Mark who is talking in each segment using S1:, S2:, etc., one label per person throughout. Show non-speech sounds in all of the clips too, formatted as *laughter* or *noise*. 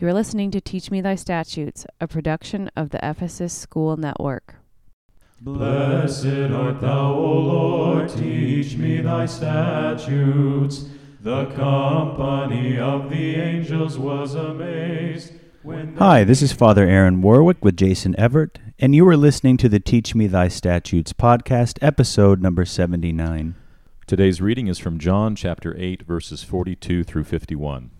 S1: You're listening to Teach Me Thy Statutes, a production of the Ephesus School Network.
S2: Blessed art thou, O Lord, teach me thy statutes. The company of the angels was amazed. When
S3: Hi, this is Father Aaron Warwick with Jason Everett, and you are listening to the Teach Me Thy Statutes podcast, episode number 79.
S4: Today's reading is from John chapter 8, verses 42 through 51.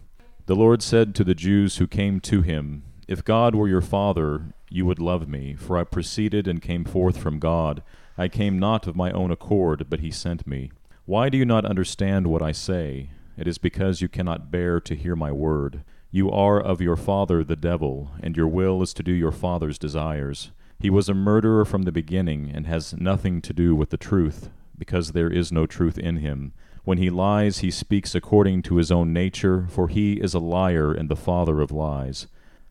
S4: The Lord said to the Jews who came to him, If God were your Father, you would love me, for I proceeded and came forth from God. I came not of my own accord, but he sent me. Why do you not understand what I say? It is because you cannot bear to hear my word. You are of your father the devil, and your will is to do your father's desires. He was a murderer from the beginning, and has nothing to do with the truth, because there is no truth in him. When he lies, he speaks according to his own nature, for he is a liar and the father of lies.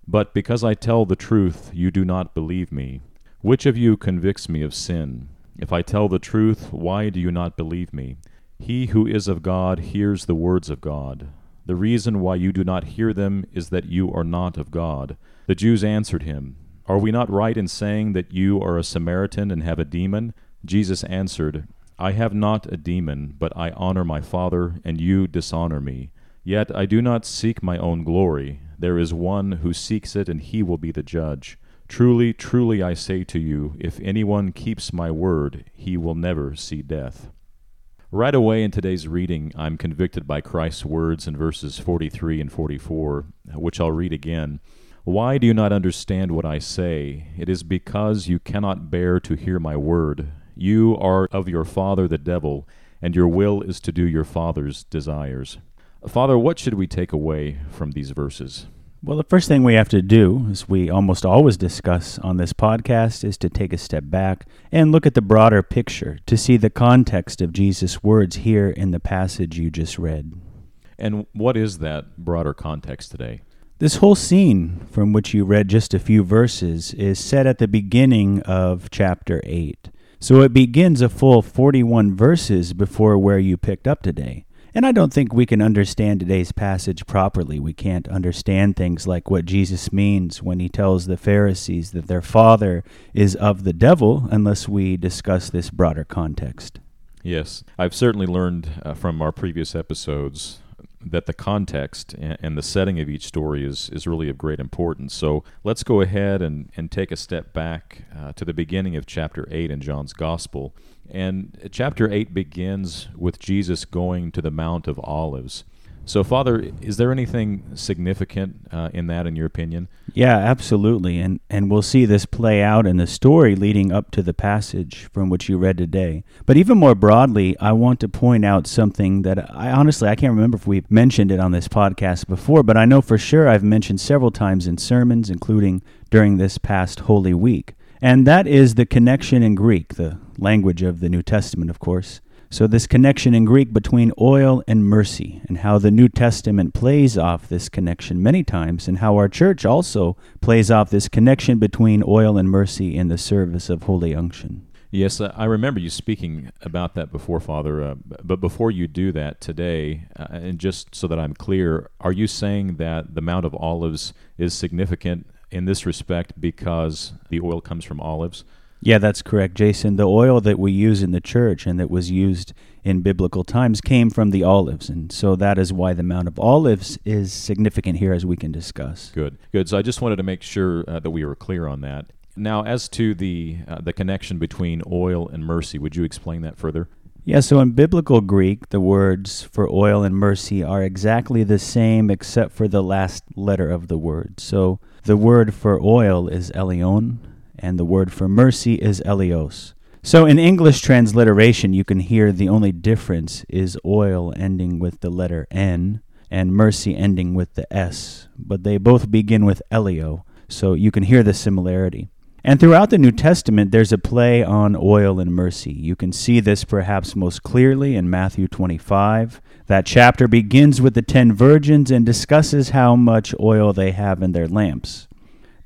S4: But because I tell the truth, you do not believe me. Which of you convicts me of sin? If I tell the truth, why do you not believe me? He who is of God hears the words of God. The reason why you do not hear them is that you are not of God. The Jews answered him, Are we not right in saying that you are a Samaritan and have a demon? Jesus answered, I have not a demon, but I honor my Father, and you dishonor me. Yet I do not seek my own glory. There is one who seeks it, and he will be the judge. Truly, truly, I say to you, if anyone keeps my word, he will never see death. Right away in today's reading, I'm convicted by Christ's words in verses 43 and 44, which I'll read again. Why do you not understand what I say? It is because you cannot bear to hear my word. You are of your father the devil, and your will is to do your father's desires. Father, what should we take away from these verses?
S3: Well, the first thing we have to do, as we almost always discuss on this podcast, is to take a step back and look at the broader picture to see the context of Jesus' words here in the passage you just read.
S4: And what is that broader context today?
S3: This whole scene from which you read just a few verses is set at the beginning of chapter 8. So it begins a full 41 verses before where you picked up today. And I don't think we can understand today's passage properly. We can't understand things like what Jesus means when he tells the Pharisees that their father is of the devil unless we discuss this broader context.
S4: Yes, I've certainly learned uh, from our previous episodes that the context and, the setting of each story is, is really of great importance. So let's go ahead and, and take a step back uh, to the beginning of chapter 8 in John's Gospel. And chapter 8 begins with Jesus going to the Mount of Olives. So, Father, is there anything significant uh, in that, in your opinion?
S3: Yeah, absolutely. And, and we'll see this play out in the story leading up to the passage from which you read today. But even more broadly, I want to point out something that I honestly, I can't remember if we've mentioned it on this podcast before, but I know for sure I've mentioned several times in sermons, including during this past Holy Week. And that is the connection in Greek, the language of the New Testament, of course so, this connection in Greek between oil and mercy, and how the New Testament plays off this connection many times, and how our church also plays off this connection between oil and mercy in the service of Holy Unction.
S4: Yes, uh, I remember you speaking about that before, Father. Uh, but before you do that today, uh, and just so that I'm clear, are you saying that the Mount of Olives is significant in this respect because the oil comes from olives?
S3: Yeah, that's correct, Jason. The oil that we use in the church and that was used in biblical times came from the olives. And so that is why the Mount of Olives is significant here, as we can discuss.
S4: Good, good. So I just wanted to make sure uh, that we were clear on that. Now, as to the, uh, the connection between oil and mercy, would you explain that further?
S3: Yeah, so in biblical Greek, the words for oil and mercy are exactly the same except for the last letter of the word. So the word for oil is elion, and the word for mercy is eleos. So in English transliteration, you can hear the only difference is oil ending with the letter N and mercy ending with the S, but they both begin with elio, so you can hear the similarity. And throughout the New Testament, there's a play on oil and mercy. You can see this perhaps most clearly in Matthew 25. That chapter begins with the ten virgins and discusses how much oil they have in their lamps.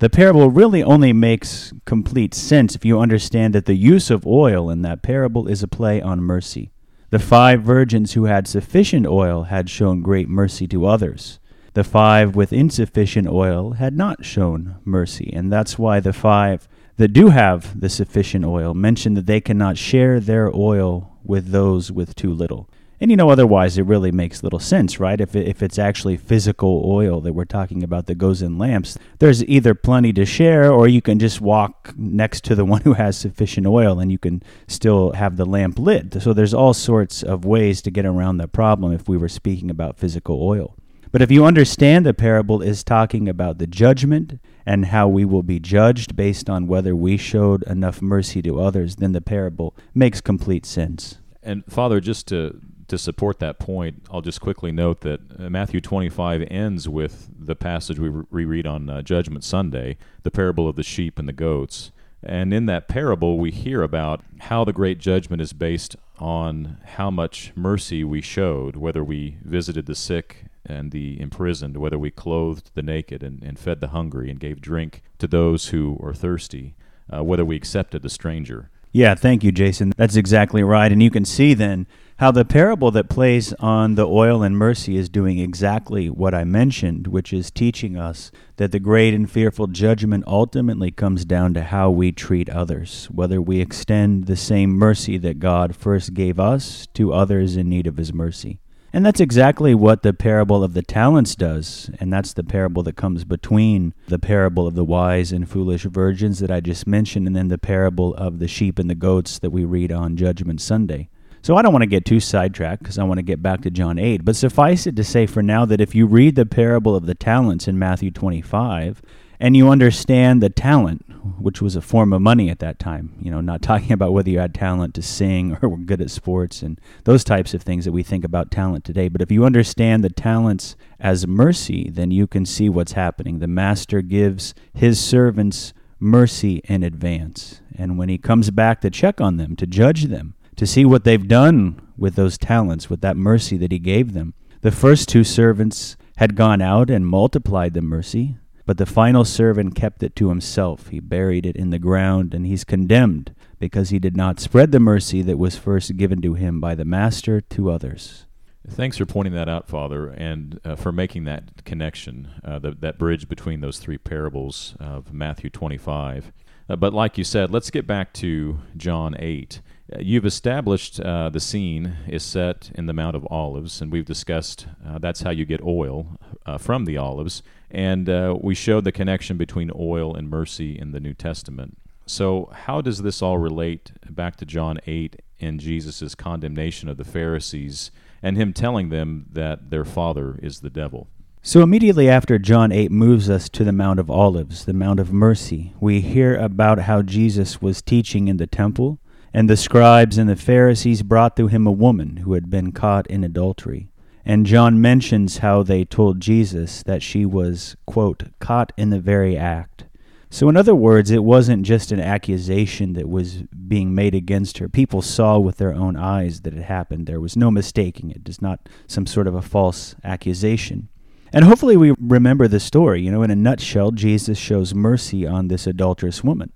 S3: The parable really only makes complete sense if you understand that the use of oil in that parable is a play on mercy. The five virgins who had sufficient oil had shown great mercy to others. the five with insufficient oil had not shown mercy. And that's why the five that do have the sufficient oil mention that they cannot share their oil with those with too little. And you know, otherwise, it really makes little sense, right? If, if it's actually physical oil that we're talking about that goes in lamps, there's either plenty to share, or you can just walk next to the *laughs* one who has sufficient oil and you can still have the lamp lit. So there's all sorts of ways to get around that problem if we were speaking about physical oil. But if you understand the parable is talking about the judgment and how we will be judged based on whether we showed enough mercy to others, then the parable makes complete sense.
S4: And Father, just to to support that point, I'll just quickly note that uh, Matthew 25 ends with the passage we reread on uh, Judgment Sunday, the parable of the sheep and the goats. And in that parable, we hear about how the great judgment is based on how much mercy we showed, whether we visited the sick and the imprisoned, whether we clothed the naked and, and fed the hungry and gave drink to those who are thirsty, uh, whether we accepted the stranger.
S3: Yeah, thank you, Jason. That's exactly right. And you can see then how the parable that plays on the oil and mercy is doing exactly what I mentioned, which is teaching us that the great and fearful judgment ultimately comes down to how we treat others, whether we extend the same mercy that God first gave us to others in need of his mercy. And that's exactly what the parable of the talents does. And that's the parable that comes between the parable of the wise and foolish virgins that I just mentioned, and then the parable of the sheep and the goats that we read on Judgment Sunday. So I don't want to get too sidetracked because I want to get back to John 8. But suffice it to say for now that if you read the parable of the talents in Matthew 25 and you understand the talent, which was a form of money at that time, you know, not *laughs* talking about whether you had talent to sing or were good at sports and those types of things that we think about talent today. But if you understand the talents as mercy, then you can see what's happening. The master gives his servants mercy in advance. And when he comes back to check on them, to judge them, to see what they've done with those talents, with that mercy that he gave them. The first two servants had gone out and multiplied the mercy, but the final servant kept it to himself. He buried it in the ground, and he's condemned because he did not spread the mercy that was first given to him by the Master to others.
S4: Thanks for pointing that out, Father, and uh, for making that connection, uh, the, that bridge between those three parables of Matthew 25. Uh, but like you said, let's get back to John 8. Uh, you've established uh, the scene is set in the Mount of Olives, and we've discussed uh, that's how you get oil uh, from the olives. And uh, we showed the connection between oil and mercy in the New Testament. So, how does this all relate back to John 8 and Jesus' condemnation of the Pharisees and him telling them that their father is the devil?
S3: So, immediately after John 8 moves us to the Mount of Olives, the Mount of Mercy, we hear about how Jesus was teaching in the temple and the scribes and the Pharisees brought to him a woman who had been caught in adultery. And John mentions how they told Jesus that she was, quote, caught in the very act. So, in other words, it wasn't just an accusation that was being made against her. People saw with their own eyes that it happened. There was no mistaking it. It's not some sort of a false accusation. And hopefully, we remember the story. You know, in a nutshell, Jesus shows mercy on this adulterous woman.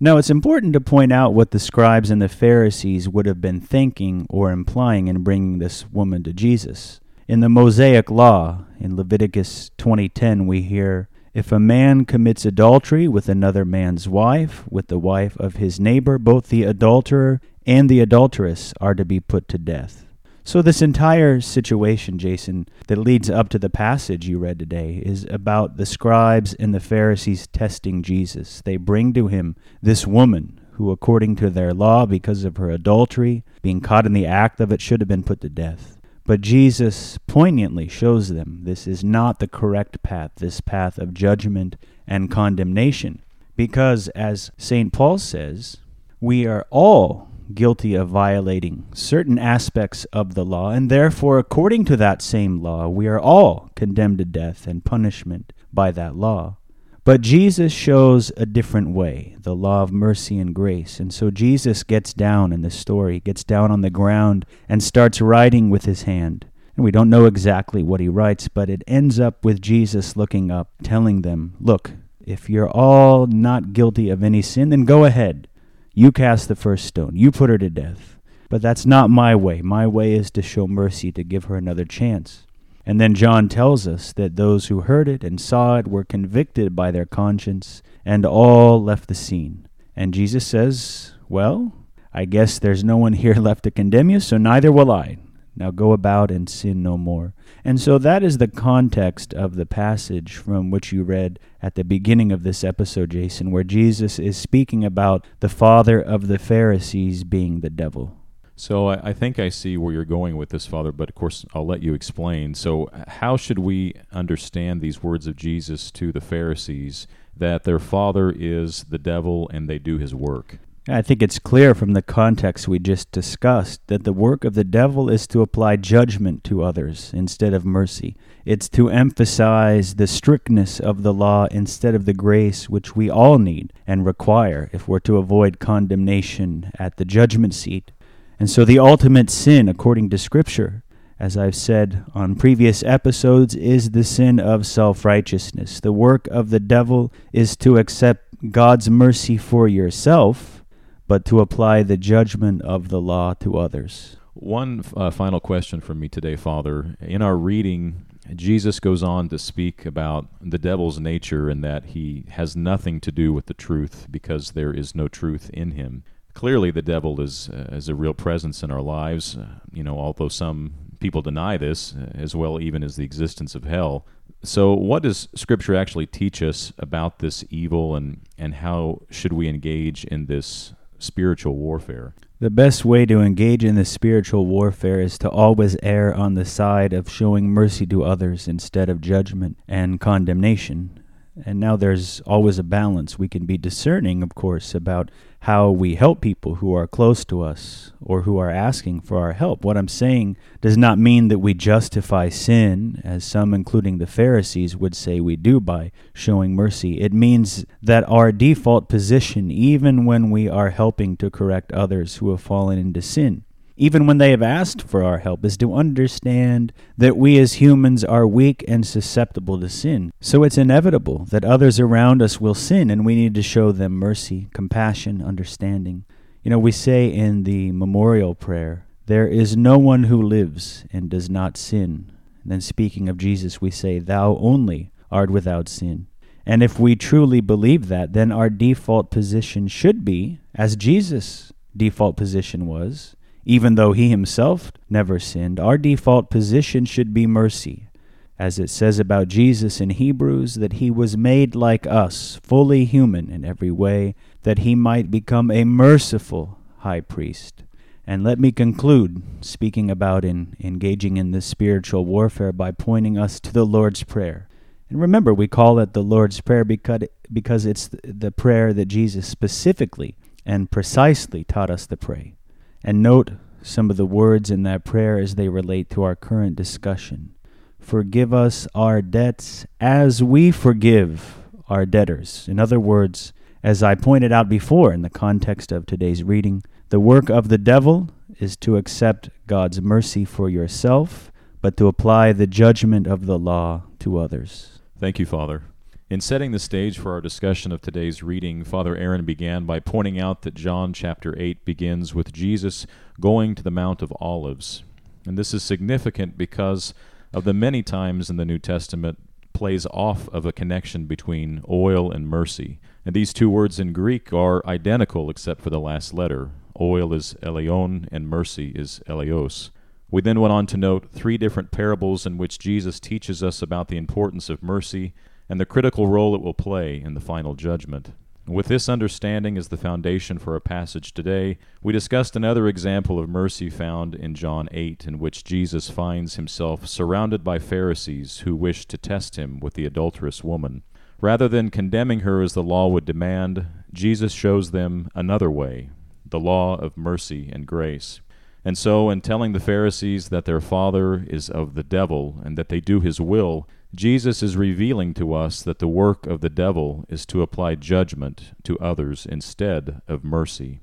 S3: Now, it's important to point out what the scribes and the Pharisees would have been thinking or implying in bringing this woman to Jesus. In the Mosaic law, in Leviticus 20:10, we hear, "If a man commits adultery with another man's wife, with the wife of his neighbor, both the adulterer and the adulteress are to be put to death." So, this entire situation, Jason, that leads up to the passage you read today is about the scribes and the Pharisees testing Jesus. They bring to him this woman who, according to their law, because of her adultery, being caught in the act of it, should have been put to death. But Jesus poignantly shows them this is not the correct path, this path of judgment and condemnation. Because, as St. Paul says, we are all guilty of violating certain aspects of the law, and therefore, according to that same law, we are all condemned to death and punishment by that law. But Jesus shows a different way, the law of mercy and grace. And so Jesus gets down in the story, gets down on the ground, and starts writing with his hand. And we don't know exactly what he writes, but it ends up with Jesus looking up, telling them, Look, if you're all not guilty of any sin, then go ahead. You cast the first stone. You put her to death. But that's not my way. My way is to show mercy, to give her another chance. And then John tells us that those who heard it and saw it were convicted by their conscience, and all left the scene. And Jesus says, Well, I guess there's no one *laughs* here left to condemn you, so neither will I. Now go about and sin no more. And so that is the context of the passage from which you read at the beginning of this episode, Jason, where Jesus is speaking about the father of the Pharisees being the devil.
S4: So I, I, think I see where you're going with this, Father, but of course I'll let you explain. So, how should we understand these words of Jesus to the Pharisees that their father is the devil and they do his work?
S3: I think it's clear from the context we just discussed that the work of the devil is to apply judgment to others instead of mercy. It's to emphasize the strictness of the law instead of the grace which we all need and require if we're to avoid condemnation at the judgment seat. And so the ultimate sin, according to Scripture, as I've said on previous episodes, is the sin of self righteousness. The work of the devil is to accept God's mercy for yourself but to apply the judgment of the law to others.
S4: One uh, final question from me today, Father. In our reading, Jesus goes on to speak about the devil's nature and that he has nothing to do with the truth because there is no truth in him. Clearly, the devil is, uh, is a real presence in our lives, uh, you know, although some people deny this, uh, as well even as the existence of hell. So, what does Scripture actually teach us about this evil, and, and how should we engage in this spiritual warfare.
S3: The best way to engage in this spiritual warfare is to always err on the side of showing mercy to others instead of judgment and condemnation. And now there's always a balance. We can be discerning, of course, about how we help people who are close to us or who are asking for our help. What I'm saying does not mean that we justify sin, as some, including the Pharisees, would say we do by showing mercy. It means that our default position, even when we are helping to correct others who have fallen into sin, even when they have asked for our help, is to understand that we as humans are weak and susceptible to sin. So it's inevitable that others around us will sin, and we need to show them mercy, compassion, understanding. You know, we say in the memorial prayer, There is no one who lives and does not sin. And then speaking of Jesus, we say, Thou only art without sin. And if we truly believe that, then our default position should be, as Jesus' default position was, even though he himself never sinned, our default position should be mercy. As it says about Jesus in Hebrews, that he was made like us, fully human in every way, that he might become a merciful high priest. And let me conclude speaking about in engaging in this spiritual warfare by pointing us to the Lord's Prayer. And remember, we call it the Lord's Prayer because, because it's the prayer that Jesus specifically and precisely taught us to pray. And note some of the words in that prayer as they relate to our current discussion. Forgive us our debts as we forgive our debtors. In other words, as I pointed out before in the context of today's reading, the work of the devil is to accept God's mercy for yourself, but to apply the judgment of the law to others.
S4: Thank you, Father. In setting the stage for our discussion of today's reading, Father Aaron began by pointing out that John chapter 8 begins with Jesus going to the Mount of Olives. And this is significant because of the many times in the New Testament plays off of a connection between oil and mercy. And these two words in Greek are identical except for the last letter. Oil is eleon and mercy is eleos. We then went on to note three different parables in which Jesus teaches us about the importance of mercy and the critical role it will play in the final judgment. With this understanding as the foundation for our passage today, we discussed another example of mercy found in John 8, in which Jesus finds himself surrounded by Pharisees who wish to test him with the adulterous woman. Rather than condemning her as the law would demand, Jesus shows them another way, the law of mercy and grace. And so, in telling the Pharisees that their father is of the devil and that they do his will, Jesus is revealing to us that the work of the devil is to apply judgment to others instead of mercy.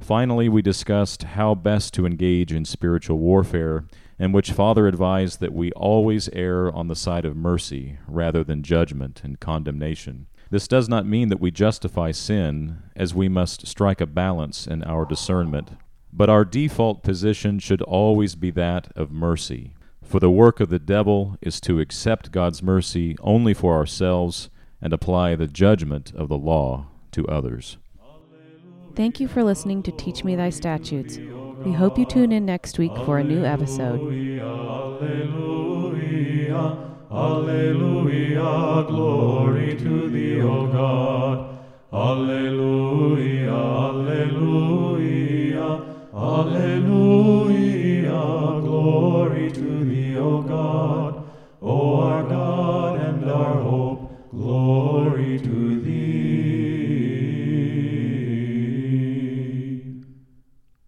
S4: Finally, we discussed how best to engage in spiritual warfare, in which Father advised that we always err on the side of mercy rather than judgment and condemnation. This does not mean that we justify sin, as we must strike a balance in our discernment, but our default position should always be that of mercy.
S5: For the work of the devil is to accept God's mercy only for ourselves and apply the judgment of the law to others.
S1: Thank you for listening to Teach Me Thy Statutes. We hope you tune in next week for a new episode.
S4: Alleluia, Alleluia, glory to thee, O God. Alleluia, Alleluia, Alleluia, glory to thee, O God, O our God and our hope, glory to